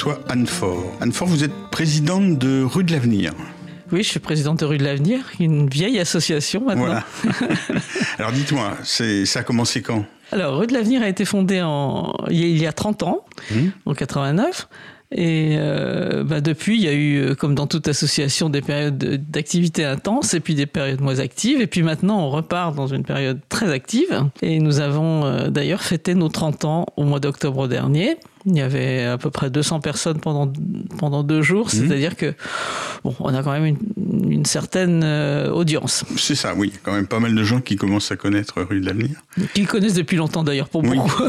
Time, je reçois Anne Fort. Anne Fort, vous êtes présidente de Rue de l'Avenir. Oui, je suis présidente de Rue de l'Avenir, une vieille association maintenant. Voilà. Alors dites-moi, ça a commencé quand? Alors, Rue de l'Avenir a été fondée en, il y a 30 ans, mmh. en 89. Et euh, bah depuis, il y a eu, euh, comme dans toute association, des périodes d'activité intense et puis des périodes moins actives. Et puis maintenant, on repart dans une période très active. Et nous avons euh, d'ailleurs fêté nos 30 ans au mois d'octobre dernier. Il y avait à peu près 200 personnes pendant, pendant deux jours, mmh. c'est-à-dire que bon, on a quand même une, une certaine euh, audience. C'est ça, oui. Il y a quand même pas mal de gens qui commencent à connaître Rue de l'Avenir. Qui connaissent depuis longtemps d'ailleurs, pour beaucoup.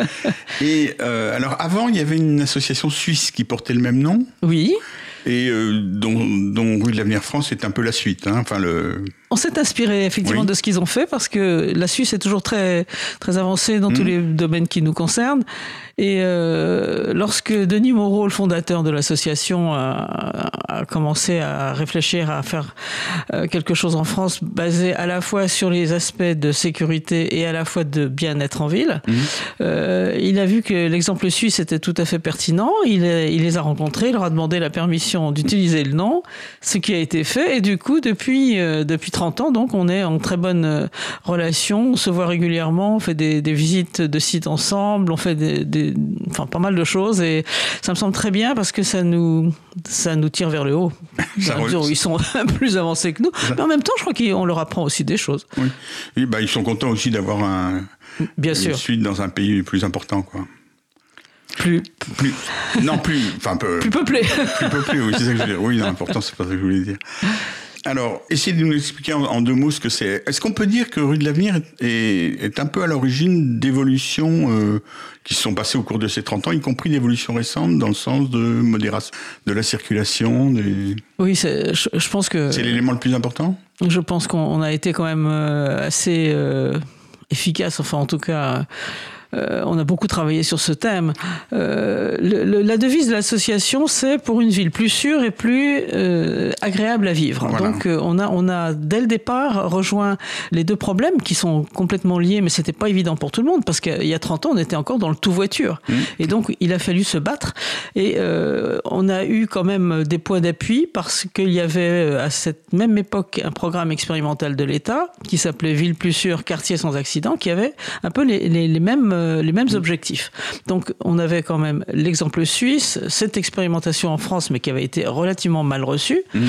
Et euh, alors avant, il y avait une association suisse qui portait le même nom. Oui. Et euh, dont, dont, Rue de l'Avenir France est un peu la suite. Hein. Enfin, le... On s'est inspiré effectivement de ce qu'ils ont fait parce que la Suisse est toujours très, très avancée dans tous mmh. les domaines qui nous concernent. Et euh, lorsque Denis Moreau, le fondateur de l'association, a, a, commencé à réfléchir à faire euh, quelque chose en France basé à la fois sur les aspects de sécurité et à la fois de bien-être en ville, mmh. euh, il a vu que l'exemple suisse était tout à fait pertinent. Il, il les a rencontrés, il leur a demandé la permission d'utiliser le nom, ce qui a été fait. Et du coup, depuis, euh, depuis 30 ans, donc, on est en très bonne relation, on se voit régulièrement, on fait des, des visites de sites ensemble, on fait des, des enfin pas mal de choses et ça me semble très bien parce que ça nous, ça nous tire vers le haut. ils sont plus avancés que nous. Mais en même temps, je crois qu'on leur apprend aussi des choses. Oui, bah, ils sont contents aussi d'avoir un, bien une suite dans un pays plus important, quoi. Plus, plus, non plus, enfin peu, plus peuplé. Plus peuplé, oui, c'est ça que je veux dire. Oui, l'important, c'est pas ça que je voulais dire. Alors, essayez de nous expliquer en, deux mots ce que c'est. Est-ce qu'on peut dire que Rue de l'Avenir est, un peu à l'origine d'évolutions euh, qui se sont passées au cours de ces 30 ans, y compris d'évolutions récentes dans le sens de modération de la circulation des... Oui, je, pense que... C'est l'élément le plus important? Je pense qu'on a été quand même euh, assez euh, efficace, enfin en tout cas euh, on a beaucoup travaillé sur ce thème. Euh, la devise de l'association, c'est pour une ville plus sûre et plus euh, agréable à vivre. Donc, on a, on a dès le départ rejoint les deux problèmes qui sont complètement liés, mais c'était pas évident pour tout le monde parce qu'il y a 30 ans, on était encore dans le tout voiture. Mmh. Et donc, il a fallu se battre. Et on a eu quand même des points d'appui parce qu'il y avait à cette même époque un programme expérimental de l'État qui s'appelait Ville plus sûre, quartier sans accident, qui avait un peu les, les mêmes euh, les mêmes objectifs. Donc on avait quand même l'exemple suisse, cette expérimentation en France, mais qui avait été relativement mal reçue, mm.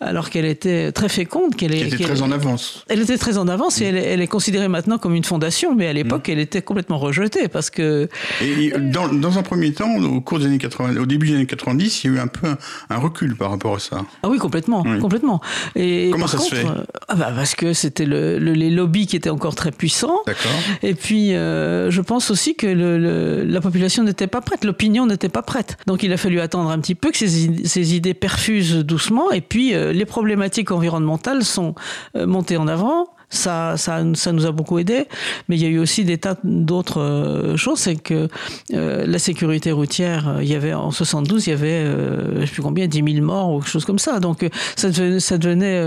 alors qu'elle était très féconde. Qu'elle était très en avance. Elle était très en avance et elle, est considérée maintenant comme une fondation, mais à l'époque elle était complètement rejetée parce que. Et dans, dans, un premier temps, au cours des années 80, au début des années 90, il y a eu un peu un, recul par rapport à ça. Ah oui, complètement, complètement. Et Comment ça se fait ah bah Parce que c'était le, les lobbies qui étaient encore très puissants. D'accord. Et puis, euh, je pense aussi que le, la population n'était pas prête, l'opinion n'était pas prête. Donc il a fallu attendre un petit peu que ces, ces idées perfusent doucement, et puis euh, les problématiques environnementales sont euh, montées en avant. Ça, ça, ça, nous a beaucoup aidé, mais il y a eu aussi des tas d'autres euh, choses. C'est que euh, la sécurité routière, euh, il y avait en 72, il y avait, je ne sais plus combien, 10 000 morts ou quelque chose comme ça. Donc ça devenait, ça devenait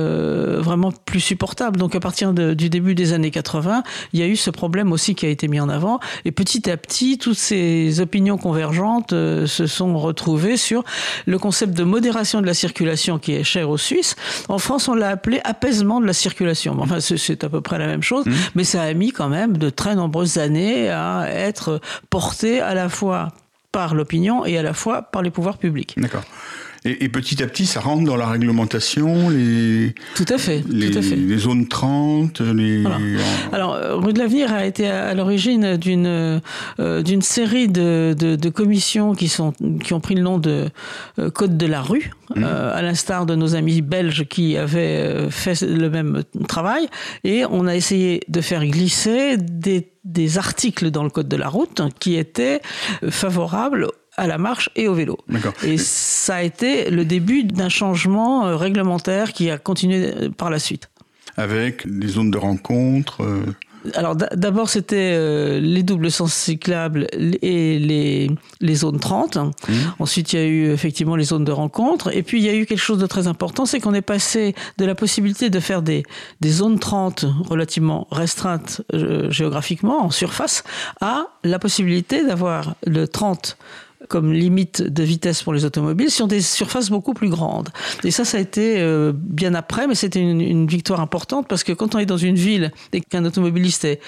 vraiment plus supportable. Donc à partir du début des années 80, il y a eu ce problème aussi qui a été mis en avant. Et petit à petit, toutes ces opinions convergentes se sont retrouvées sur le concept de modération de la circulation qui est cher aux Suisses. En France, on l'a appelé apaisement de la circulation. À peu près la même chose, mmh. mais ça a mis quand même de très nombreuses années à être porté à la fois par l'opinion et à la fois par les pouvoirs publics. D'accord. Et, petit à petit, ça rentre dans la réglementation, les. Tout à fait. Les, tout à fait. les zones 30, les. Alors, Rue de l'Avenir a été à, l'origine d'une euh, d'une série de, de, de, commissions qui sont qui ont pris le nom de euh, Code de la rue, mmh. euh, à l'instar de nos amis belges qui avaient fait le même travail, et on a essayé de faire glisser des des articles dans le code de la route qui étaient favorables à la marche et au vélo. Et ça a été le début d'un changement euh, réglementaire qui a continué euh, par la suite. Avec les zones de rencontre euh, alors d'abord c'était les doubles sens cyclables et les, les zones 30. Mmh. Ensuite il y a eu effectivement les zones de rencontre. Et puis il y a eu quelque chose de très important, c'est qu'on est passé de la possibilité de faire des, des zones 30 relativement restreintes géographiquement en surface à la possibilité d'avoir le 30 comme limite de vitesse pour les automobiles sur des surfaces beaucoup plus grandes. Et ça, ça a été euh, bien après, mais c'était une, une victoire importante parce que quand on est dans une ville et qu'un automobiliste est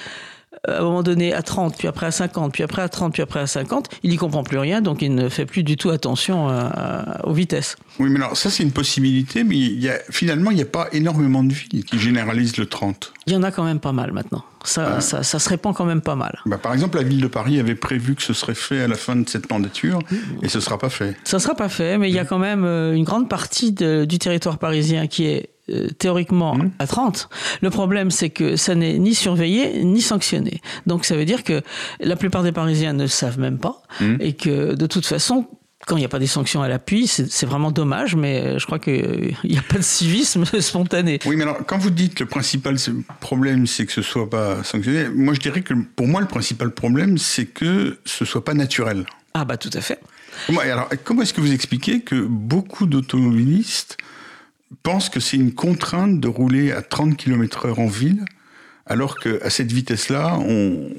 à un moment donné à 30, puis après à 50, puis après à 30, puis après à 50, il n'y comprend plus rien, donc il ne fait plus du tout attention à, aux vitesses. Oui, mais alors ça c'est une possibilité, mais il y a, finalement il n'y a pas énormément de villes qui généralisent le 30. Il y en a quand même pas mal maintenant. Ça, ah. ça, ça, se répand quand même pas mal. Bah, par exemple, la ville de Paris avait prévu que ce serait fait à la fin de cette mandature, et ce ne sera pas fait. Ça ne sera pas fait, mais il y a quand même euh, une grande partie de, du territoire parisien qui est euh, théoriquement mmh. à 30. Le problème, c'est que ça n'est ni surveillé ni sanctionné. Donc ça veut dire que la plupart des Parisiens ne savent même pas mmh. et que de toute façon, quand il n'y a pas des sanctions à l'appui, c'est vraiment dommage, mais je crois qu'il n'y a pas de civisme spontané. Oui, mais alors, quand vous dites que le principal problème, c'est que ce ne soit pas sanctionné, moi je dirais que pour moi, le principal problème, c'est que ce ne soit pas naturel. Ah, bah tout à fait. Alors, comment est-ce que vous expliquez que beaucoup d'automobilistes pense que c'est une contrainte de rouler à 30 km heure en ville, alors qu'à cette vitesse-là, on,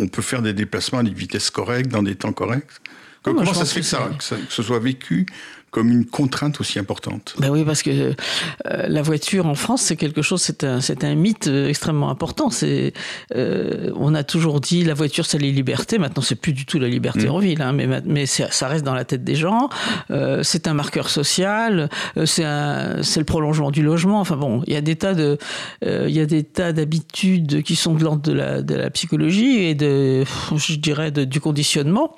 on, peut faire des déplacements à des vitesses correctes, dans des temps corrects. Comment ça se fait que, ça, que, ça, que ce soit vécu comme une contrainte aussi importante. Ben oui, parce que euh, la voiture en France, c'est quelque chose, c'est un, un mythe euh, extrêmement important. C'est, euh, on a toujours dit la voiture, c'est les libertés. Maintenant, c'est plus du tout la liberté mmh. en ville, hein, mais, mais ça reste dans la tête des gens. Euh, c'est un marqueur social. C'est, le prolongement du logement. Enfin bon, il y a des tas de, il y a des tas d'habitudes qui sont de l'ordre de la, de la psychologie et de, je dirais, de, du conditionnement.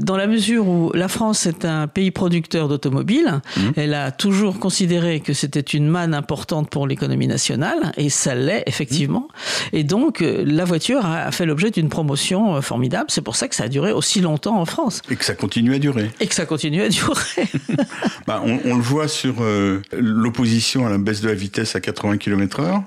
Dans la mesure où la France est un pays producteur d'automobiles Mmh. Elle a toujours considéré que c'était une manne importante pour l'économie nationale, et ça l'est effectivement. Mmh. Et donc, euh, la voiture a fait l'objet d'une promotion euh, formidable. C'est pour ça que ça a duré aussi longtemps en France. Et que ça continue à durer. Et que ça continue à durer. bah, on, on, le voit sur euh, l'opposition à la baisse de la vitesse à 80 km/h.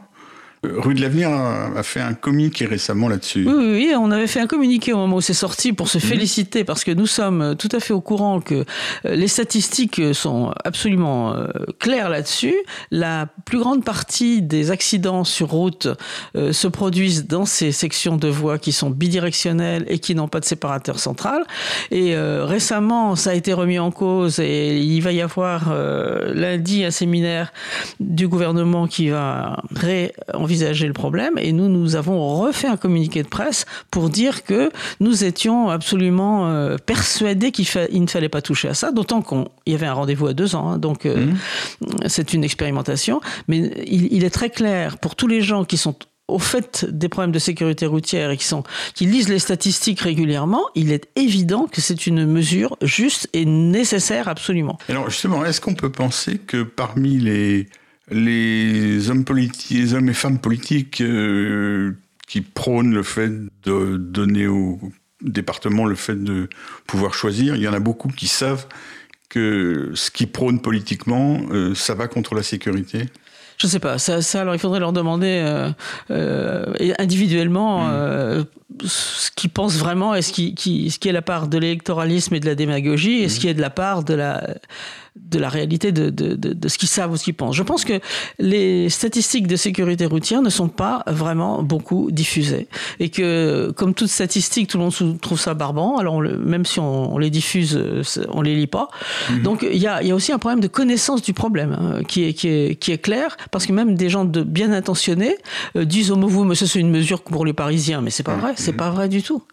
Rue de l'Avenir a, fait un communiqué récemment là-dessus. Oui, oui, on avait fait un communiqué au moment où c'est sorti pour se mmh. féliciter parce que nous sommes tout à fait au courant que euh, les statistiques sont absolument euh, claires là-dessus. La plus grande partie des accidents sur route euh, se produisent dans ces sections de voies qui sont bidirectionnelles et qui n'ont pas de séparateur central. Et euh, récemment, ça a été remis en cause et il va y avoir euh, lundi un séminaire du gouvernement qui va ré envisager le problème et nous, nous avons refait un communiqué de presse pour dire que nous étions absolument euh, persuadés qu'il fa ne fallait pas toucher à ça, d'autant qu'il y avait un rendez-vous à deux ans, hein, donc euh, mmh. c'est une expérimentation, mais il, il est très clair pour tous les gens qui sont au fait des problèmes de sécurité routière et qui, sont, qui lisent les statistiques régulièrement, il est évident que c'est une mesure juste et nécessaire absolument. Alors justement, est-ce qu'on peut penser que parmi les, les hommes, les hommes et femmes politiques euh, qui prônent le fait de donner au département le fait de pouvoir choisir, il y en a beaucoup qui savent que ce qu'ils prônent politiquement, euh, ça va contre la sécurité je sais pas. Ça, ça, alors il faudrait leur demander euh, euh, individuellement mmh. Euh, ce qu'ils pensent vraiment et ce qui, qui, ce qui est la part de l'électoralisme et de la démagogie et mmh. ce qui est de la part de la de la réalité de, de, de, de ce qu'ils savent ou ce qu'ils pensent. Je pense que les statistiques de sécurité routière ne sont pas vraiment beaucoup diffusées et que, comme toute statistique, tout le monde trouve ça barbant. Alors, on le, même si on, on, les diffuse, on les lit pas. Mmh. Donc, il y a, y a, aussi un problème de connaissance du problème hein, qui, est, qui, est, qui est clair parce que même des gens de bien intentionnés euh, disent au mot vous, mais ça c'est une mesure pour les Parisiens, mais c'est pas vrai, c'est pas vrai du tout.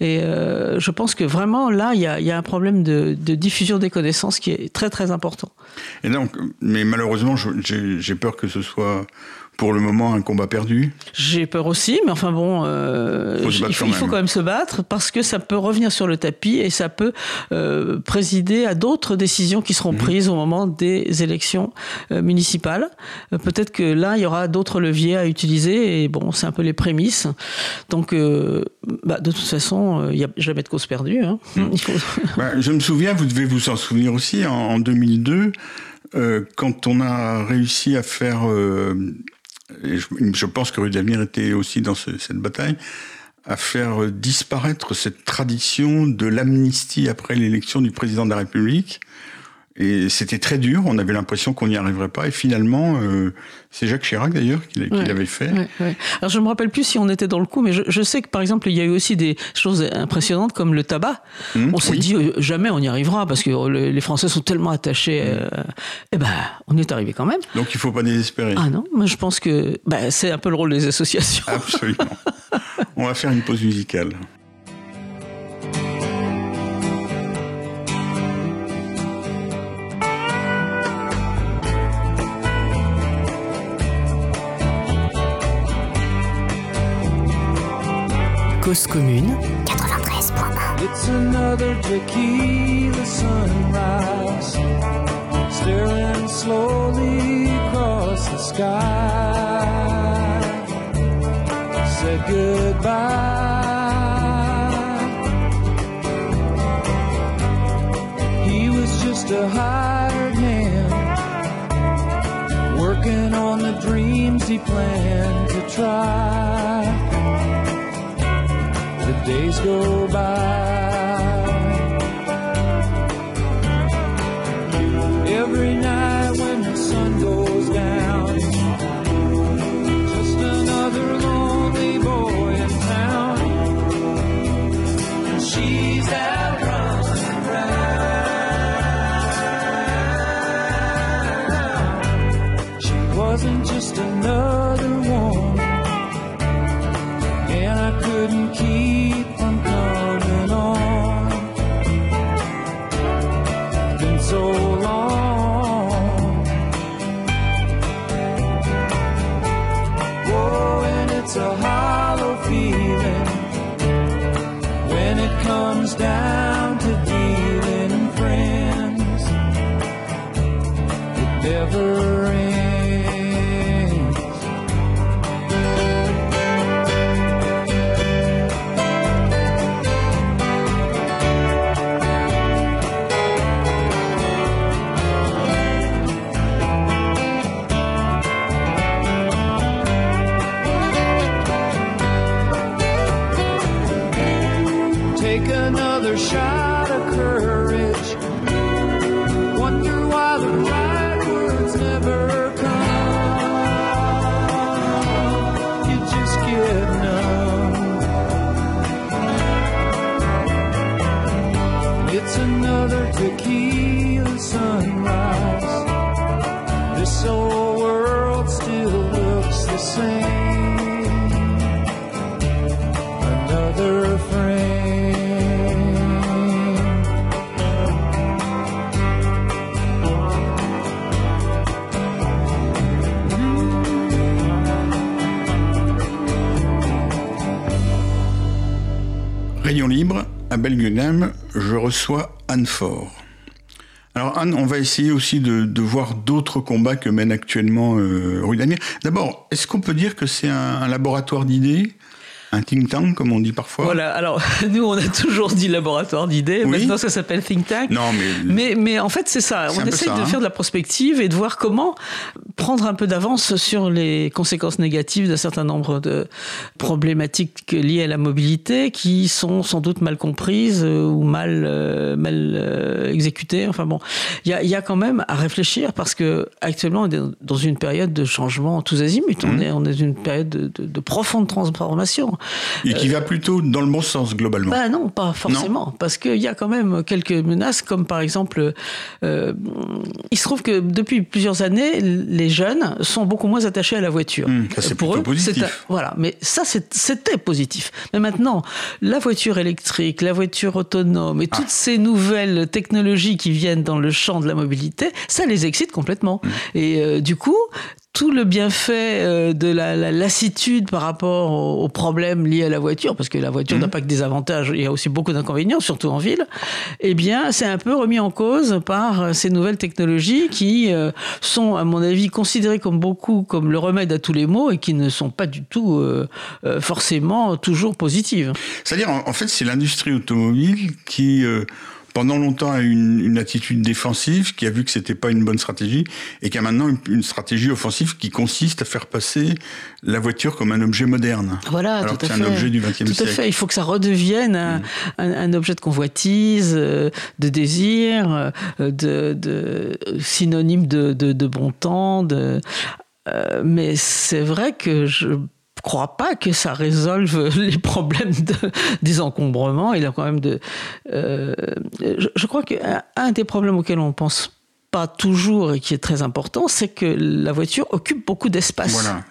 Et euh, je pense que vraiment là, il y a, un problème de, de diffusion des connaissances qui est très très important. Et donc, mais malheureusement, j'ai peur que ce soit pour le moment un combat perdu J'ai peur aussi, mais enfin bon, euh, faut il, faut, il, faut, quand même se battre parce que ça peut revenir sur le tapis et ça peut euh, présider à d'autres décisions qui seront mmh. prises au moment des élections euh, municipales. Peut-être que là, il y aura d'autres leviers à utiliser et bon, c'est un peu les prémices. Donc, bah, de toute façon, il n'y a jamais de cause perdue. Hein. Mmh. Faut... bah, je me souviens, vous devez vous en souvenir aussi, en, en 2002, quand on a réussi à faire je, pense que Rue de l'Avenir était aussi dans ce, cette bataille, à faire disparaître cette tradition de l'amnistie après l'élection du président de la République. Et c'était très dur, on avait l'impression qu'on n'y arriverait pas. Et finalement, euh, c'est Jacques Chirac d'ailleurs qui, l'avait fait. Alors je me rappelle plus si on était dans le coup, mais je, sais que par exemple, il y a eu aussi des choses impressionnantes comme le tabac. Mmh, on s'est dit, euh, jamais on y arrivera parce que les Français sont tellement attachés. Mmh. Euh, eh ben, on y est arrivé quand même. Donc il ne faut pas désespérer. Ah non, moi je pense que bah, c'est un peu le rôle des associations. Absolument. on va faire une pause musicale. Cause commune. 93.1 It's another tequila sunrise Staring slowly across the sky. Said goodbye. He was just a hired hand Working on the dreams he planned to try days go by. Anne Fort. Alors Anne, on va essayer aussi de, voir d'autres combats que mène actuellement euh, Rue D'abord, est-ce qu'on peut dire que c'est un laboratoire d'idées? Un think tank, comme on dit parfois. Voilà. Alors nous, on a toujours dit laboratoire d'idées. Maintenant, ça s'appelle think tank. Non, mais mais, mais en fait, c'est ça. On essaye de faire hein. de la prospective et de voir comment prendre un peu d'avance sur les conséquences négatives d'un certain nombre de problématiques liées à la mobilité qui sont sans doute mal comprises euh, ou mal euh, mal euh, exécutées. Enfin bon, il y a, y a quand même à réfléchir parce que actuellement, on est dans une période de changement tous azimuts. On mmh. est on est dans une période de, de, de profonde transformation. Et qui va plutôt dans le bon sens globalement bah Non, pas forcément. Parce qu'il y a quand même quelques menaces, comme par exemple, euh, il se trouve que depuis plusieurs années, les jeunes sont beaucoup moins attachés à la voiture. Hum, ça, c'est pour eux, positif. voilà, mais ça, c'était positif. Mais maintenant, la voiture électrique, la voiture autonome et toutes ah. ces nouvelles technologies qui viennent dans le champ de la mobilité, ça les excite complètement. Hum. Et euh, du coup, tout le bienfait euh, de la, lassitude par rapport aux, problèmes liés à la voiture, parce que la voiture n'a mhm. pas que des avantages, il y a aussi beaucoup d'inconvénients, surtout en ville, eh bien, c'est un peu remis en cause par ces nouvelles technologies qui euh, sont, à mon avis, considérées comme beaucoup comme le remède à tous les maux et qui ne sont pas du tout euh, forcément toujours positives. C'est-à-dire, en fait, c'est l'industrie automobile qui pendant longtemps a eu une, une attitude défensive, qui a vu que c'était pas une bonne stratégie, et qui a maintenant une, une stratégie offensive qui consiste à faire passer la voiture comme un objet moderne. Voilà, alors tout que à c'est fait. un objet du XXe Tout à siècle. fait. Il faut que ça redevienne un, un- un objet de convoitise, euh, de désir, euh, de, de synonyme de, de, de bon temps. De, euh, mais c'est vrai que je crois pas que ça résolve les problèmes de, des encombrements. Il a quand même de. euh, je, crois qu'un un des problèmes auxquels on pense pas toujours et qui est très important, c'est que la voiture occupe beaucoup d'espace. Voilà.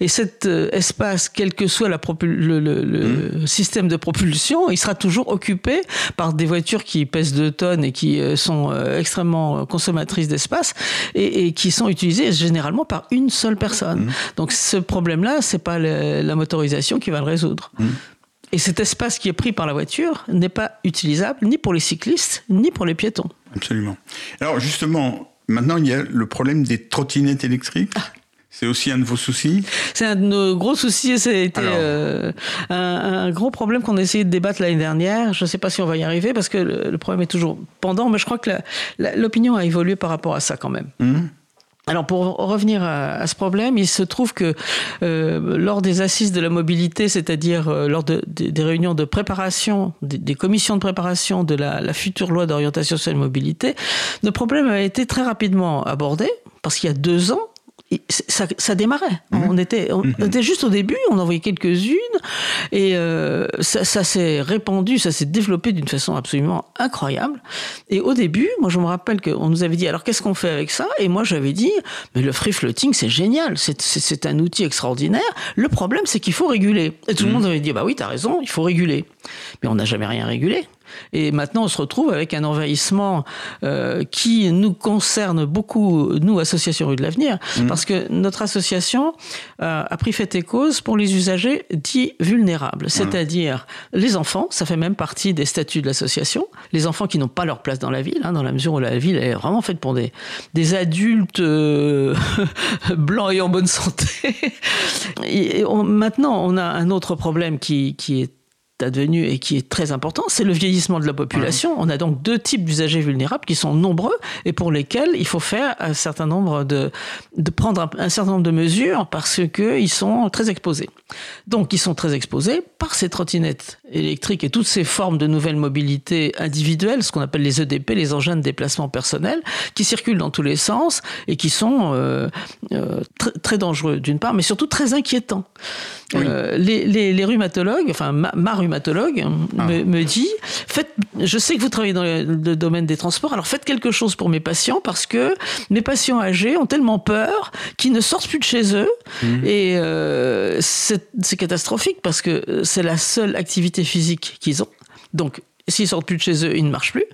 Et cet euh, espace, quel que soit la le, le- le système de propulsion, il sera toujours occupé par des voitures qui pèsent 2 tonnes et qui euh, sont euh, extrêmement consommatrices d'espace et, et qui sont utilisées généralement par une seule personne. Donc ce problème-là, c'est pas le- la motorisation qui va le résoudre. Et cet espace qui est pris par la voiture n'est pas utilisable ni pour les cyclistes ni pour les piétons. Absolument. Alors justement, maintenant il y a le problème des trottinettes électriques. Ah. C'est aussi un de vos soucis. C'est un de nos gros soucis et Alors. euh, un, un gros problème qu'on a essayé de débattre l'année dernière. Je ne sais pas si on va y arriver parce que le, le problème est toujours pendant, mais je crois que l'opinion a évolué par rapport à ça quand même. Hum Alors pour revenir à, à ce problème, il se trouve que euh, lors des assises de la mobilité, c'est-à-dire euh, lors de- des- des réunions de préparation, des, des commissions de préparation de la, la future loi d'orientation sur la mobilité, le problème a été très rapidement abordé parce qu'il y a deux ans, ça, ça démarrait. On, était, on était juste au début, on en voyait quelques-unes, et euh, ça, ça s'est répandu, ça s'est développé d'une façon absolument incroyable. Et au début, moi je me rappelle qu'on nous avait dit, alors qu'est-ce qu'on fait avec ça? Et moi j'avais dit, mais le free floating c'est génial, c'est- un outil extraordinaire. Le problème c'est qu'il faut réguler. Et tout le monde avait dit, bah oui, t'as raison, il faut réguler. Mais on n'a jamais rien régulé. Et maintenant, on se retrouve avec un envahissement euh, qui nous concerne beaucoup, nous, Association Rue de l'Avenir, parce que notre association euh, a pris fait et cause pour les usagers dits vulnérables, c'est-à-dire les enfants, ça fait même partie des statuts de l'association, les enfants qui n'ont pas leur place dans la ville, hein, dans la mesure où la ville est vraiment faite pour des, des adultes euh, blancs et en bonne santé. Et on- maintenant, on a un autre problème qui, qui est advenu et qui est très important, c'est le vieillissement de la population. On a donc deux types d'usagers vulnérables qui sont nombreux et pour lesquels il faut faire un certain nombre de, de prendre un, un certain nombre de mesures parce que ils sont très exposés. Donc, ils sont très exposés par ces trottinettes électriques et toutes ces formes de nouvelles mobilités individuelles, ce qu'on appelle les EDP, les engins de déplacement personnel, qui circulent dans tous les sens et qui sont euh, euh, tr- très dangereux d'une part, mais surtout très inquiétants. Euh, les, les- les rhumatologues, enfin ma, ma rhumatologue me, me dit, faites, je sais que vous travaillez dans le, le domaine des transports, alors faites quelque chose pour mes patients parce que mes patients âgés ont tellement peur qu'ils ne sortent plus de chez eux. Et euh, c'est c'est catastrophique parce que c'est la seule activité physique qu'ils ont. Donc S'ils sortent plus de chez eux, ils ne marchent plus.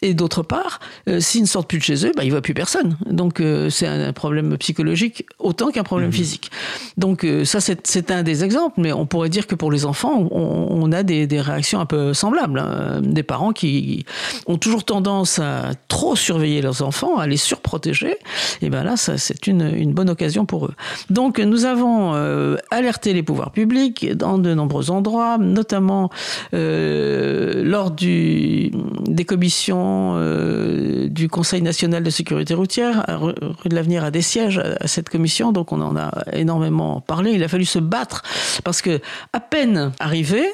Et d'autre part, euh, s'ils ne sortent plus de chez eux, bah, ils voient plus personne. Donc euh, c'est un, un problème psychologique autant qu'un problème physique. Donc euh, ça, c'est un des exemples, mais on pourrait dire que pour les enfants, on, on a des, des réactions un peu semblables. hein. Des parents qui ont toujours tendance à trop surveiller leurs enfants, à les surprotéger. Et ben là, ça, c'est une, une bonne occasion pour eux. Donc nous avons alerté les pouvoirs publics dans de nombreux endroits, notamment euh, lors du, des commissions euh, du Conseil national de sécurité routière. Rue de l'Avenir a des sièges à, à cette commission, donc on en a énormément parlé. Il a fallu se battre parce que à peine arrivés,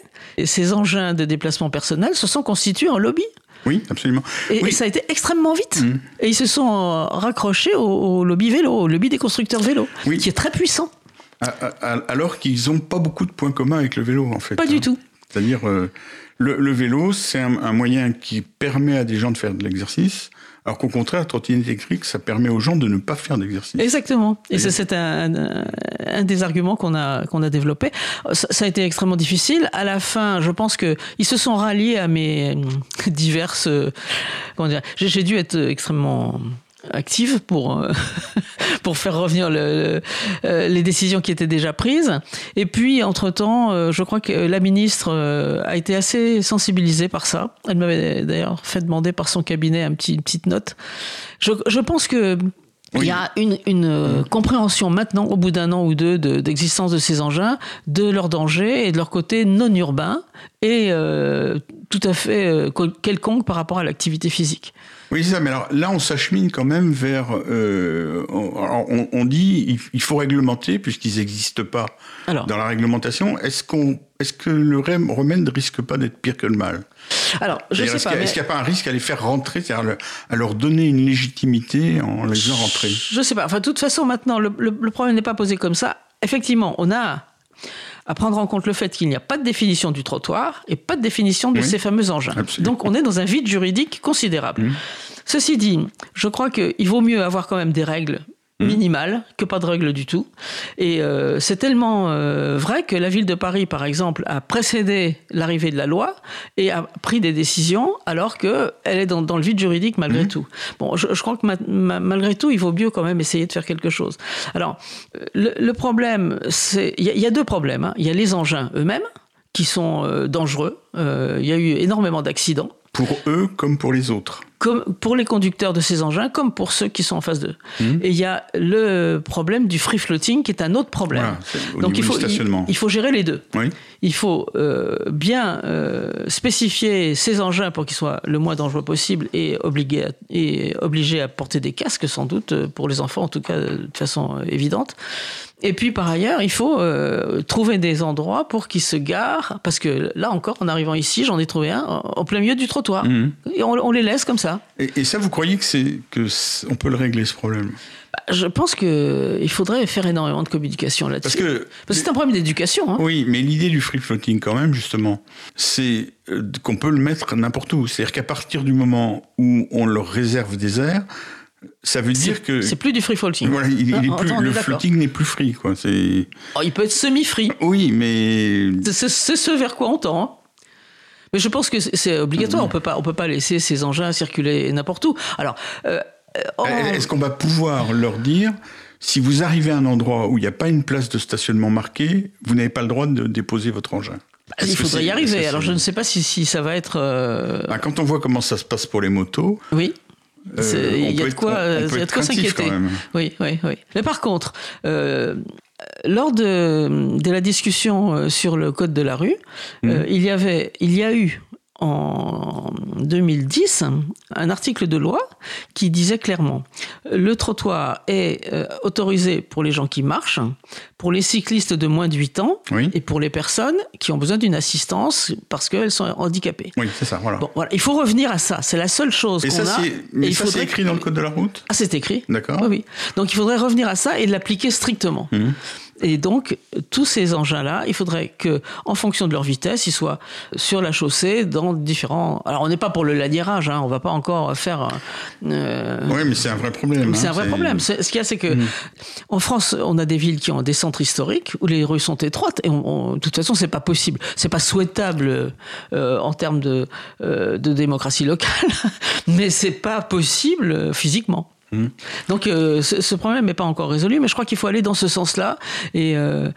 ces engins de déplacement personnel se sont constitués en lobby. Oui, absolument. Et, oui. et ça a été extrêmement vite. Et ils se sont euh, raccrochés au, au lobby vélo, au lobby des constructeurs vélo, Oui. qui est très puissant. Alors qu'ils n'ont pas beaucoup de points communs avec le vélo, en fait. Pas hein. du tout. C'est-à-dire, euh, le, le vélo, c'est un, un moyen qui permet à des gens de faire de l'exercice, alors qu'au contraire, la trottinette électrique, ça permet aux gens de ne pas faire d'exercice. Exactement. Et c'est un, un- un des arguments qu'on a, qu'on a développé. Ça, ça a été extrêmement difficile. À la fin, je pense que ils se sont ralliés à mes euh, diverses. euh, Comment dire j'ai dû être extrêmement active pour euh, pour faire revenir le, le- euh, les décisions qui étaient déjà prises. Et puis entre temps je crois que la ministre euh, a été assez sensibilisée par ça. Elle m'avait d'ailleurs fait demander par son cabinet un petit, une petite note. Je, je pense que Il y a une, une euh, compréhension maintenant, au bout d'un an ou deux de- d'existence de ces engins, de leur danger et de leur côté non urbain et euh, tout à fait euh, quel- quelconque par rapport à l'activité physique. Oui, c'est ça. Mais alors là, on s'achemine quand même vers. euh, on, alors, on- on dit il, faut réglementer puisqu'ils n'existent pas Alors. dans la réglementation. Est-ce qu'on, est-ce que le rem- remède risque pas d'être pire que le mal? Alors, je C'est-à-dire, sais pas. mais- est-ce qu'il n'y a pas un risque à les faire rentrer, c'est-à-dire à leur donner une légitimité en les faisant rentrer? Je sais pas. Enfin, de toute façon, maintenant, le, le- le problème n'est pas posé comme ça. Effectivement, on a à prendre en compte le fait qu'il n'y a pas de définition du trottoir et pas de définition de Oui. ces fameux engins. Absolument. Donc, on est dans un vide juridique considérable. Ceci dit, je crois qu'il vaut mieux avoir quand même des règles minimales que pas de règles du tout. Et euh, c'est tellement euh, vrai que la ville de Paris, par exemple, a précédé l'arrivée de la loi et a pris des décisions alors qu'elle est dans, dans le vide juridique malgré tout. Bon, je, je crois que ma- ma- malgré tout, il vaut mieux quand même essayer de faire quelque chose. Alors, euh, le, le problème, c'est... Il y, a- il y a deux problèmes. hein. Il y a les engins eux-mêmes qui sont euh, dangereux. Il y a eu énormément d'accidents Pour eux comme pour les autres. Comme pour les conducteurs de ces engins, comme pour ceux qui sont en face d'eux. Mhm. Et il y a le problème du free floating, qui est un autre problème. Voilà, Donc il faut, il, il faut gérer les deux. Oui. Il faut euh, bien euh, spécifier ces engins pour qu'ils soient le moins dangereux possible et obligés à, et obligés à porter des casques, sans doute, euh, pour les enfants, en tout cas de façon évidente. Et puis par ailleurs, il faut euh, trouver des endroits pour qu'ils se garent, parce que là encore, en arrivant ici, j'en ai trouvé un en plein milieu du trottoir. Mhm. Et on, on les laisse comme ça. Et, et ça, vous croyez que c'est que on peut le régler ce problème? Bah, Je pense qu'il faudrait faire énormément de communication là-dessus. Parce que c'est un problème d'éducation. Hein. Oui, mais l'idée du free floating, quand même, justement, c'est euh, qu'on peut le mettre n'importe où. C'est-à-dire qu'à partir du moment où on leur réserve des airs, ça veut dire que C'est plus du free floating. voilà, il, il Ah, est plus, est le floating n'est plus free, quoi. C'est Oh, il peut être semi-free. oui, mais c'est ce vers quoi on tend. hein. Mais je pense que c'est- obligatoire. On peut pas, on peut pas laisser ces engins circuler n'importe où. Alors, euh, euh, en- est-ce qu'on va pouvoir leur dire si vous arrivez à un endroit où il n'y a pas une place de stationnement marquée, vous n'avez pas le droit de déposer votre engin? Est-ce il faudrait y arriver. Alors, je ne sais pas si, si ça va être. euh, Ah, quand on voit comment ça se passe pour les motos, Oui. Il y euh, il y a de quoi s'inquiéter. Oui, oui, oui. Mais par contre, euh, lors de, de la discussion euh, sur le code de la rue, Mmh. euh, il y avait, il y a eu en 2010 un article de loi qui disait clairement le trottoir est euh, autorisé pour les gens qui marchent, pour les cyclistes de moins de 8 ans Oui. et pour les personnes qui ont besoin d'une assistance parce qu'elles sont handicapées. Oui, c'est ça, voilà. Bon, voilà, il faut revenir à ça. C'est la seule chose Et qu'on ça, a. c'est mais Et ça, c'est écrit dans le code de la route? Ah, c'est écrit. D'accord. Oui, oui. Donc il faudrait revenir à ça et l'appliquer strictement. Mhm. Et donc, tous ces engins-là, il faudrait que, en fonction de leur vitesse, ils soient sur la chaussée dans différents. Alors, on n'est pas pour le laniérage, hein, on va pas encore faire. euh, Oui, mais c'est un vrai problème. c'est hein, un vrai problème. Ce qu'il y a, c'est que en France, on a des villes qui ont des centres historiques où les rues sont étroites et on- on- de toute façon, c'est pas possible, c'est pas souhaitable euh, en termes de, euh, de démocratie locale, mais c'est pas possible euh, physiquement. Donc euh, ce, ce problème n'est pas encore résolu, mais je crois qu'il faut aller dans ce sens-là. Et euh,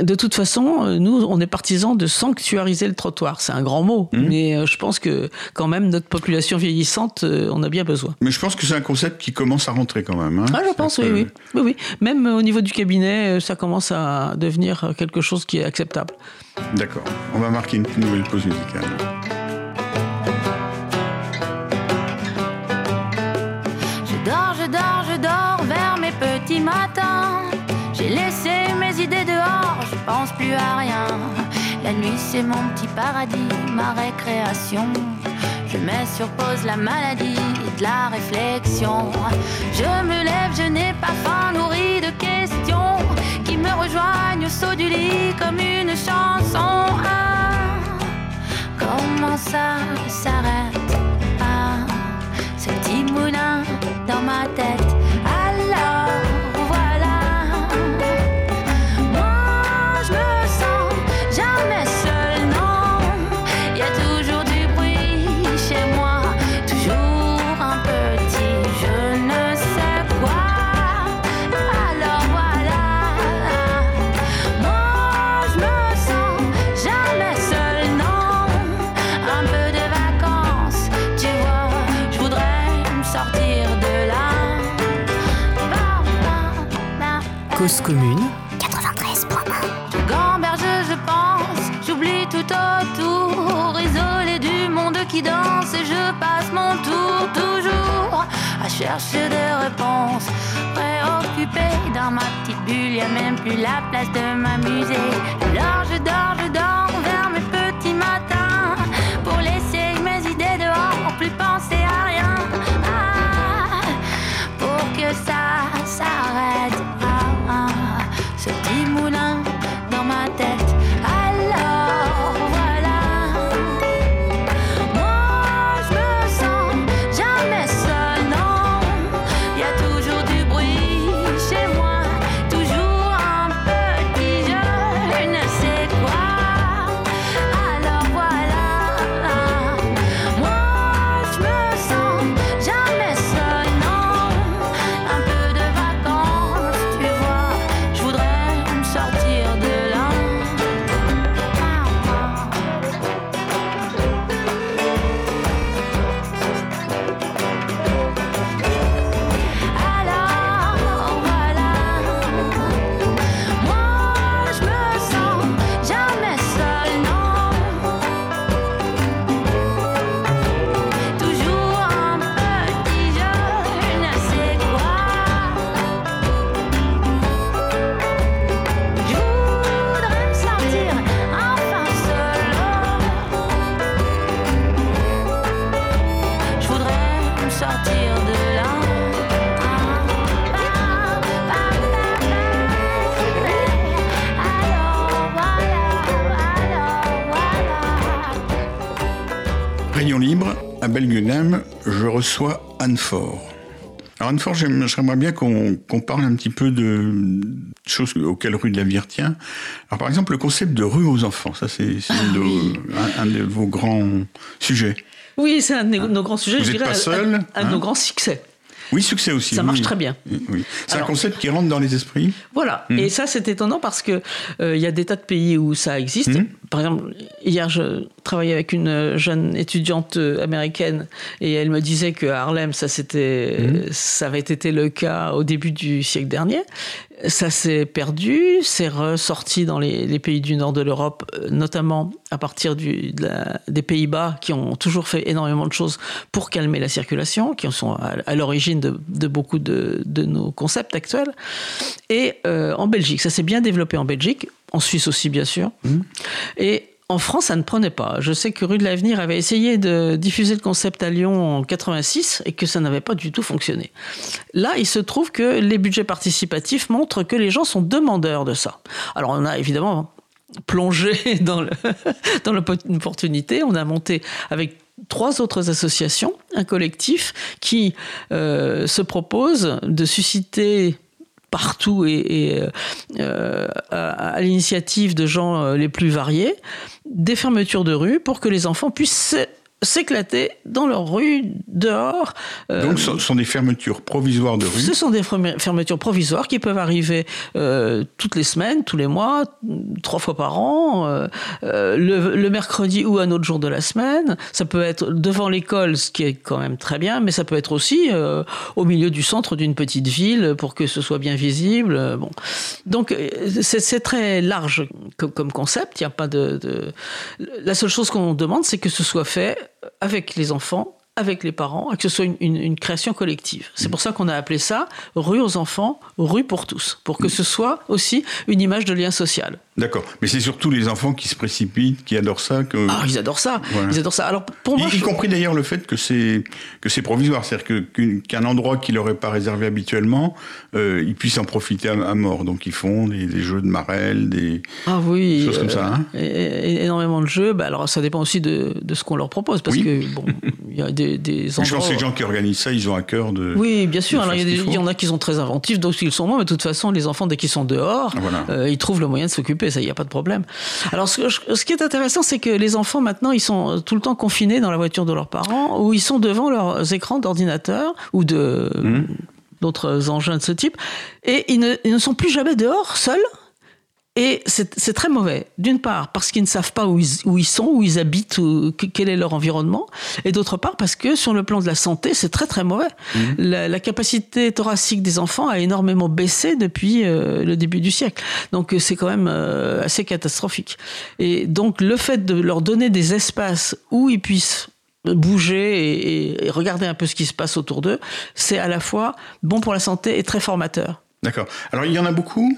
de toute façon, euh, nous, on est partisans de sanctuariser le trottoir. C'est un grand mot, mais euh, je pense que quand même notre population vieillissante, on a bien besoin. Mais je pense que c'est un concept qui commence à rentrer quand même. hein. Ah, je pense, oui, oui. oui, oui. Même au niveau du cabinet, ça commence à devenir quelque chose qui est acceptable. D'accord. On va marquer une nouvelle pause musicale. Pense plus à rien. La nuit c'est mon petit paradis, ma récréation. Je mets sur pause la maladie et de la réflexion. Je me lève, je n'ai pas faim, nourri de questions qui me rejoignent au saut du lit comme une chanson. Ah, comment ça s'arrête? Ah, ce petit moulin dans ma tête. Cause commune 93.1 Je gamberge, je pense, j'oublie tout autour, isolé du monde qui danse et je passe mon tour toujours à chercher des réponses. Préoccupé dans ma petite bulle, y a même plus la place de m'amuser. Alors je dors, je dors je reçois Anne Fort. Alors Anne Fort, j'aime- j'aimerais bien qu'on parle un petit peu de choses auxquelles Rue de la Vire tient. Alors par exemple, le concept de rue aux enfants, ça c'est oui. un, un de vos grands sujets. Oui, c'est un de nos grands sujets, Vous je dirais pas un- seul, un, un de hein nos grands succès. Oui, succès aussi. Ça marche oui. très bien. Oui. C'est un concept qui rentre dans les esprits. Voilà. Mhm. Et ça, c'est étonnant parce que euh, il y a des tas de pays où ça existe. Mhm. Par exemple, hier, je travaillais avec une euh, jeune étudiante euh, américaine et elle me disait que Harlem, ça c'était, euh, ça avait été le cas au début du siècle dernier. Ça s'est perdu, c'est ressorti dans les, les pays du nord de l'Europe, euh, notamment à partir du, de la- des Pays-Bas, qui ont toujours fait énormément de choses pour calmer la circulation, qui sont à, à l'origine de, de beaucoup de, de nos concepts actuels. Et euh, en Belgique, ça s'est bien développé en Belgique, en Suisse aussi bien sûr. Et en France, ça ne prenait pas. Je sais que Rue de l'Avenir avait essayé de diffuser le concept à Lyon en 86 et que ça n'avait pas du tout fonctionné. Là, il se trouve que les budgets participatifs montrent que les gens sont demandeurs de ça. Alors, on a évidemment plongé dans le- dans l'opportunité. On a monté avec trois autres associations, un collectif qui euh, se propose de susciter partout et, et, euh, à, à l'initiative de gens euh, les plus variés, des fermetures de rue pour que les enfants puissent s'é- s'éclater dans leur rue, dehors. Euh, Donc, ce sont des fermetures provisoires de rue. ce sont des ferme- fermetures provisoires qui peuvent arriver euh, toutes les semaines, tous les mois, trois fois par an, euh, le, le mercredi ou un autre jour de la semaine. Ça peut être devant l'école, ce qui est quand même très bien, mais ça peut être aussi au milieu du centre d'une petite ville pour que ce soit bien visible. Bon, donc c'est c'est très large comme, comme concept. Il n'y a pas de, de- La seule chose qu'on demande, c'est que ce soit fait avec les enfants avec les parents que ce soit une, une- une création collective. C'est pour ça qu'on a appelé ça rue aux enfants, rue pour tous, pour que ce soit aussi une image de lien social. D'accord. Mais c'est surtout les enfants qui se précipitent, qui adorent ça. Que... Ah, ils adorent ça. Voilà. Ils adorent ça. Alors pour moi, y, compris d'ailleurs le fait que c'est que c'est provisoire, c'est-à-dire qu'un endroit qui leur est pas réservé habituellement, euh, ils puissent en profiter à, à mort. Donc ils font des, des jeux de marelle, des Ah oui, Choses comme ça, hein. et- et- énormément de jeux. Bah, alors ça dépend aussi de, de ce qu'on leur propose, parce Oui. que bon, il y a des, des Mais je pense endroits- que les gens qui organisent ça, ils ont à cœur de. Oui, bien sûr. Alors, il y, en a qui sont très inventifs, d'autres qui le sont moins, mais de toute façon, les enfants, dès qu'ils sont dehors, Voilà. euh, ils trouvent le moyen de s'occuper, ça, il n'y a pas de problème. Alors, ce, qui est intéressant, c'est que les enfants, maintenant, ils sont tout le temps confinés dans la voiture de leurs parents, ou ils sont devant leurs écrans d'ordinateur ou de Mmh. d'autres engins de ce type, et ils ne, ils ne sont plus jamais dehors, seuls, Et c'est très mauvais. D'une part, parce qu'ils ne savent pas où ils, où ils sont, où ils habitent, où, quel est leur environnement. Et d'autre part, parce que sur le plan de la santé, c'est très très mauvais. Mmh. La, la, capacité thoracique des enfants a énormément baissé depuis euh, le début du siècle. Donc euh, c'est quand même euh, assez catastrophique. Et donc le fait de leur donner des espaces où ils puissent bouger et, et regarder un peu ce qui se passe autour d'eux, c'est à la fois bon pour la santé et très formateur. D'accord. Alors il y en a beaucoup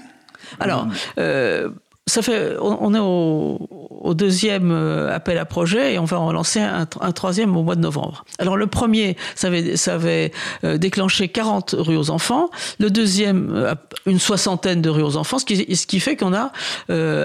alors, euh, ça fait, on est au, deuxième euh, appel à projet et on va en lancer un, troisième au mois de novembre. Alors le premier, ça avait, ça avait euh, déclenché 40 rues aux enfants. Le deuxième, une soixantaine de rues aux enfants, ce qui, ce qui fait qu'on a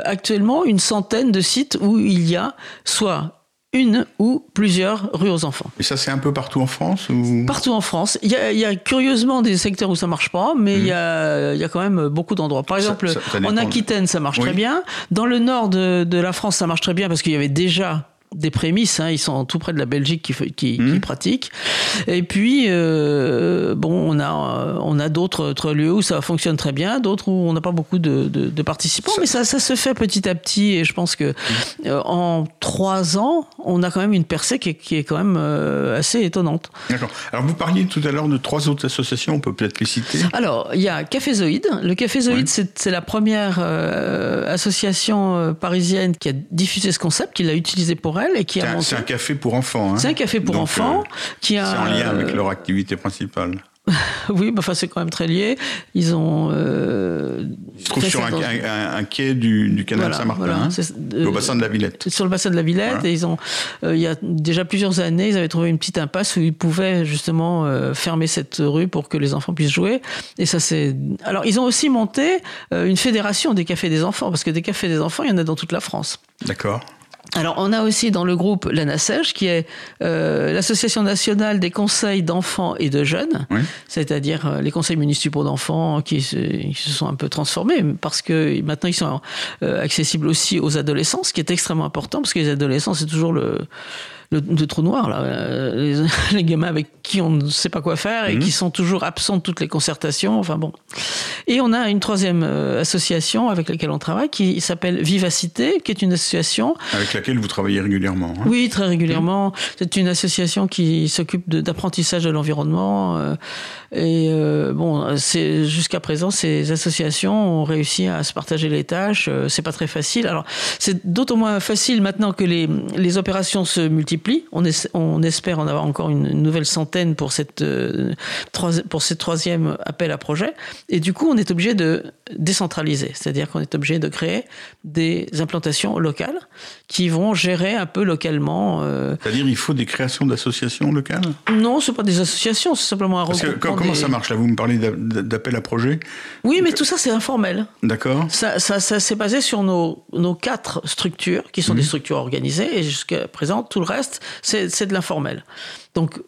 actuellement une centaine de sites où il y a soit une ou plusieurs rues aux enfants. Et ça, c'est un peu partout en France ou... Partout en France. Il y, a, curieusement des secteurs où ça marche pas, mais il, y a, hmm. quand même beaucoup d'endroits. Par exemple, en Aquitaine, ça marche très bien. Dans le nord de, de la France, ça marche très bien parce qu'il y avait déjà des prémices. Hein, ils sont tout près de la Belgique qui, qui, qui mmh. pratiquent. Et puis, euh, bon, on a, on a d'autres lieux où ça fonctionne très bien, d'autres où on n'a pas beaucoup de, de, participants. mais ça, ça se fait petit à petit. Et je pense que mmh. euh, en trois ans, on a quand même une percée qui est, qui est quand même euh, assez étonnante. D'accord. Alors, vous parliez tout à l'heure de trois autres associations. On peut peut-être les citer. Alors, il y a Cafézoïde. Le Cafézoïde, c'est la première association parisienne qui a diffusé ce concept, qui l'a utilisé pour elle et qui a C'est un café pour enfants. Hein. C'est un café pour enfants euh, qui a. C'est en lien avec leur activité principale. oui, bah, enfin, c'est quand même très lié. Ils ont. Euh, Ils se trouvent sur un, un, quai du, du canal Saint-Martin, hein, au bassin de la Villette. Sur le bassin de la Villette. Et ils ont, euh, il y a déjà plusieurs années, ils avaient trouvé une petite impasse où ils pouvaient justement euh, fermer cette rue pour que les enfants puissent jouer. Et ça, c'est. Alors, ils ont aussi monté une fédération des cafés des enfants, parce que des cafés des enfants, il y en a dans toute la France. D'accord. Alors, on a aussi dans le groupe l'ANASEJ, qui est euh, l'Association nationale des conseils d'enfants et de jeunes, c'est-à-dire euh, les conseils municipaux d'enfants qui se, se, sont un peu transformés, parce que maintenant ils sont euh, accessibles aussi aux adolescents, ce qui est extrêmement important, parce que les adolescents, c'est toujours le, le, trou noir, là. Euh, les, gamins avec qui on ne sait pas quoi faire et mhm. qui sont toujours absents de toutes les concertations. Enfin bon. Et on a une troisième euh, association avec laquelle on travaille qui s'appelle Vivacité, qui est une association. Avec laquelle vous travaillez régulièrement. Hein. Oui, très régulièrement. C'est une association qui s'occupe d'apprentissage de, l'environnement. Euh, et bon, c'est jusqu'à présent, ces associations ont réussi à se partager les tâches. c'est pas très facile. Alors, c'est d'autant moins facile maintenant que les, les opérations se multiplient on, espère en avoir encore une nouvelle centaine pour, cette, euh, pour ce troisième appel à projet. Et du coup, on est obligé de décentraliser. C'est-à-dire qu'on est obligé de créer des implantations locales qui vont gérer un peu localement. Euh, C'est-à-dire il faut des créations d'associations locales? Non, ce pas des associations, c'est simplement un comment ça marche? Là Vous me parlez d'appel à projet? Oui, mais tout ça, c'est informel. D'accord. Ça, ça, s'est basé sur nos, nos quatre structures, qui sont des mhm. structures organisées, et jusqu'à présent, tout le reste, c'est de l'informel. Donc,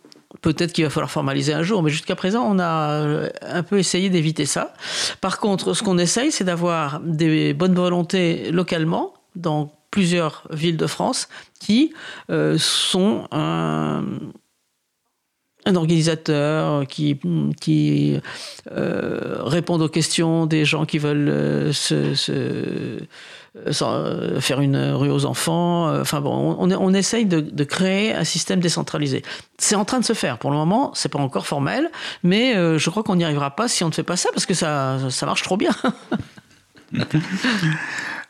Peut-être qu'il va falloir formaliser un jour, mais jusqu'à présent, on a un peu essayé d'éviter ça. Par contre, ce qu'on essaye, c'est d'avoir des bonnes volontés localement, dans plusieurs villes de France, qui euh, sont organisateur qui, qui euh, répondent aux questions des gens qui veulent euh, se euh, euh, faire une rue aux enfants. Enfin bon, on, on essaye de, créer un système décentralisé. C'est en train de se faire. Pour le moment, c'est pas encore formel, mais je crois qu'on n'y arrivera pas si on ne fait pas ça parce que ça, ça marche trop bien.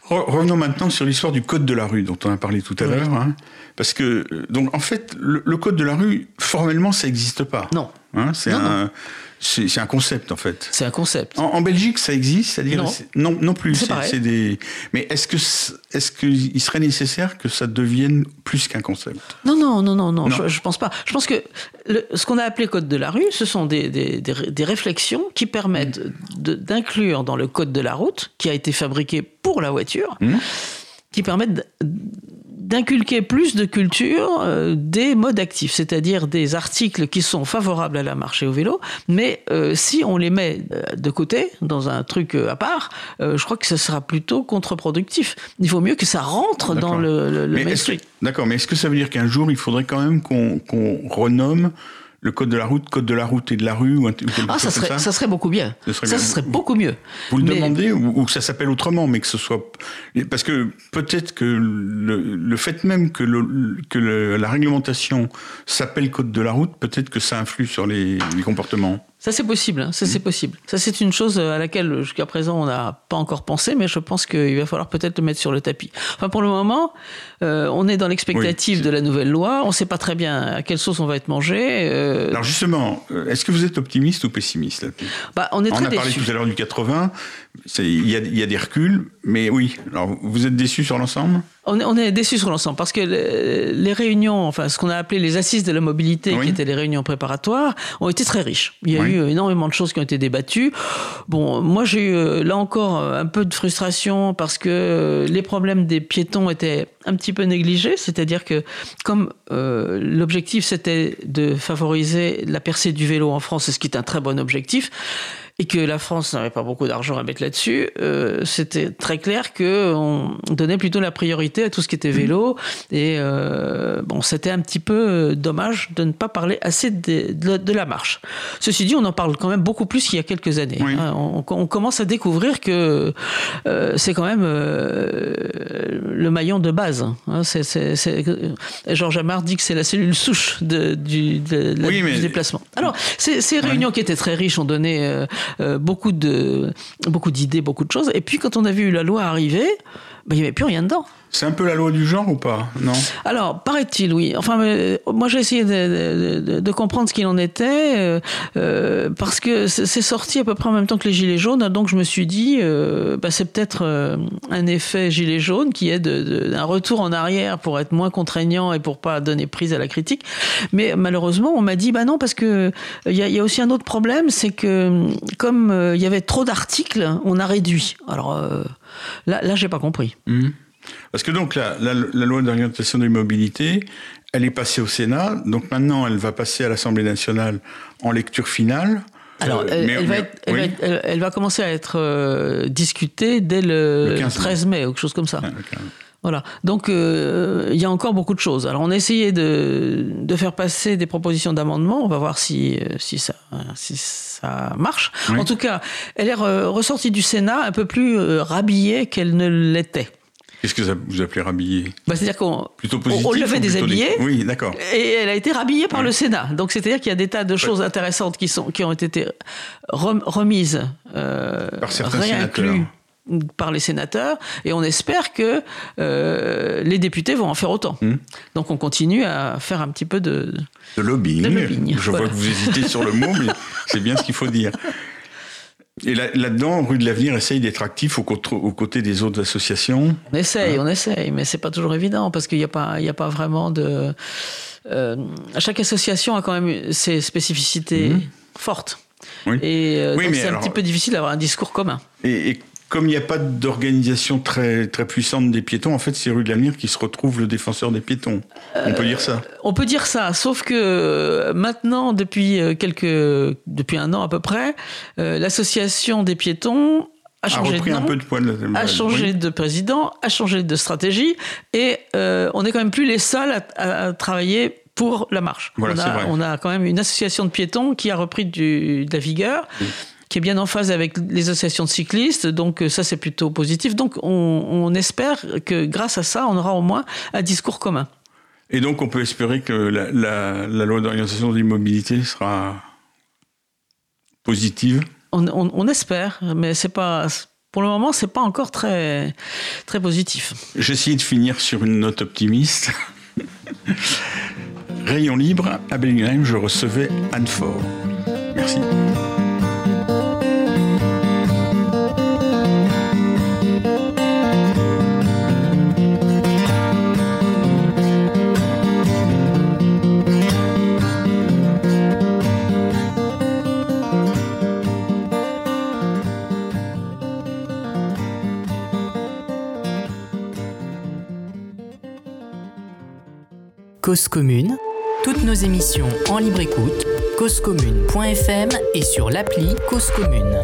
Revenons maintenant sur l'histoire du code de la rue dont on a parlé tout à l'heure, hein. parce que donc en fait le, code de la rue formellement ça n'existe pas. Non. Hein, c'est un c'est un concept en fait. C'est un concept. En, Belgique, ça existe, c'est-à-dire non. non, plus. C'est des. Mais est-ce que est-ce qu'il serait nécessaire que ça devienne plus qu'un concept? Non, non, non, non, non. Je, ne pense pas. Je pense que ce qu'on a appelé code de la rue, ce sont des, des, des, réflexions qui permettent d'inclure dans le code de la route, qui a été fabriqué pour la voiture, mmh. qui permettent d'inculquer plus de culture euh, des modes actifs, c'est-à-dire des articles qui sont favorables à la marche et au vélo, mais euh, si on les met euh, de côté, dans un truc à part, je crois que ce sera plutôt contre-productif. Il faut mieux que ça rentre dans le, le, D'accord, mais est-ce que ça veut dire qu'un jour, il faudrait quand même qu'on renomme le code de la route, code de la route et de la rue ou, un, ou Ah, ça serait, ça serait beaucoup bien. Serait ça, bien. serait beaucoup mieux. Vous le demandez ou, ou que ça s'appelle autrement, mais que ce soit parce que peut-être que le, le fait même que, le- que le- la réglementation s'appelle code de la route, peut-être que ça influe sur les, les comportements. Ça c'est possible, hein, ça c'est possible. Ça c'est une chose à laquelle jusqu'à présent on n'a pas encore pensé, mais je pense qu'il va falloir peut-être le mettre sur le tapis. Enfin pour le moment, euh, on est dans l'expectative Oui, de la nouvelle loi. On ne sait pas très bien à quelle sauce on va être mangé. euh, Alors justement, euh, est-ce que vous êtes optimiste ou pessimiste là-dessus? Bah, on est On très a parlé déçus. tout à l'heure du 80. c'est- Il y y a des reculs, mais oui. Alors vous êtes déçu sur l'ensemble? On est, on est déçus sur l'ensemble parce que le- les réunions, enfin ce qu'on a appelé les assises de la mobilité, Oui. qui étaient les réunions préparatoires, ont été très riches. Il y a Oui. eu énormément de choses qui ont été débattues. Bon, moi j'ai eu euh, là encore euh, un peu de frustration parce que euh, les problèmes des piétons étaient un petit peu négligés, c'est-à-dire que comme euh, l'objectif c'était de favoriser la percée du vélo en France, ce qui est un très bon objectif, et que la France n'avait pas beaucoup d'argent à mettre là-dessus, euh, c'était très clair que on donnait plutôt la priorité à tout ce qui était vélo. Et euh, bon, c'était un petit peu euh, dommage de ne pas parler assez de, de- de la marche. Ceci dit, on en parle quand même beaucoup plus qu'il y a quelques années. Oui. hein. On, on commence à découvrir que euh, c'est quand même euh, le maillon de base. hein. Georges Amar dit que c'est la cellule souche de- du, de- de la- Oui, mais- du déplacement. Alors, ces, ces réunions qui étaient très riches ont donné euh, beaucoup de beaucoup d'idées, beaucoup de choses. Et puis, quand on a vu la loi arriver, ben, il n'y avait plus rien dedans. C'est un peu la loi du genre ou pas? Non. Alors, paraît-il, oui. Enfin, euh, moi, j'ai essayé de, de- de- de comprendre ce qu'il en était, euh, euh, parce que c'est sorti à peu près en même temps que les Gilets jaunes, donc je me suis dit, euh, bah, c'est peut-être euh, un effet Gilets jaunes qui est d'un retour en arrière pour être moins contraignant et pour pas donner prise à la critique. Mais malheureusement, on m'a dit, bah non, parce que il y, y a aussi un autre problème, c'est que comme il y avait trop d'articles, on a réduit. Alors euh, là, là, j'ai pas compris. Mhm. Parce que donc la, la- la loi d'orientation des mobilités, elle est passée au Sénat, donc maintenant elle va passer à l'Assemblée nationale en lecture finale. Alors, Euh, elle, mais- elle va mais- être- elle oui. va être- elle- elle va commencer à être euh, discutée dès le, Le 15 mai. 13 mai ou quelque chose comme ça. Ah, ok. Voilà. Donc, euh, il y a encore beaucoup de choses. Alors, on a essayé de, de faire passer des propositions d'amendement. On va voir si, euh, si, ça, si ça marche. Oui. En tout cas, elle est re- ressortie du Sénat un peu plus euh, rhabillée qu'elle ne l'était. Qu'est-ce que vous appelez rhabiller Bah, C'est-à-dire qu'on Plutôt on- l'avait déshabillée. négatif? Oui, d'accord. Et elle a été rhabillée par Ouais. le Sénat. Donc c'est-à-dire qu'il y a des tas de choses intéressantes qui, sont, qui ont été rem- remises, euh, Par certains sénateurs. Par les sénateurs. Et on espère que euh, les députés vont en faire autant. Hmm. Donc on continue à faire un petit peu de... De lobbying. De lobbying, Je voilà. vois que vous hésitez sur le mot, mais c'est bien ce qu'il faut dire. Et là- là-dedans, Rue de l'Avenir essaye d'être actif aux, côtés- aux côtés des autres associations. On essaye, on essaye, mais c'est pas toujours évident parce qu'il n'y a pas, y a pas vraiment de. euh, chaque association a quand même ses spécificités fortes. Mhm. Oui. Et euh, Oui, donc mais c'est un alors- petit peu difficile d'avoir un discours commun. Et, et comme il n'y a pas d'organisation très, très puissante des piétons, en fait, c'est Rue de l'Avenir qui se retrouve le défenseur des piétons. On peut dire ça. On peut dire ça, sauf que euh, maintenant, depuis euh, quelques, depuis un an à peu près, euh, l'association des piétons a A changé de un nom. peu de poids. de- a changé oui. de président, a changé de stratégie, et euh, on n'est quand même plus les seuls à, travailler pour la marche. Voilà, on, a, vrai. on a quand même une association de piétons qui a repris du, de la vigueur, qui est bien en phase avec les associations de cyclistes, donc euh, ça c'est plutôt positif. Donc on, on espère que grâce à ça, on aura au moins un discours commun. Et donc, on peut espérer que la, la- la loi d'orientation des mobilités sera positive? On, on- on espère, mais c'est pas... Pour le moment, c'est pas encore très, très positif. Essayé de finir sur une note optimiste. Rayon libre, à Bellingham, je recevais Anne Fort. Merci. Cause commune, toutes nos émissions en libre écoute, causecommune.fm et sur l'appli Cause commune.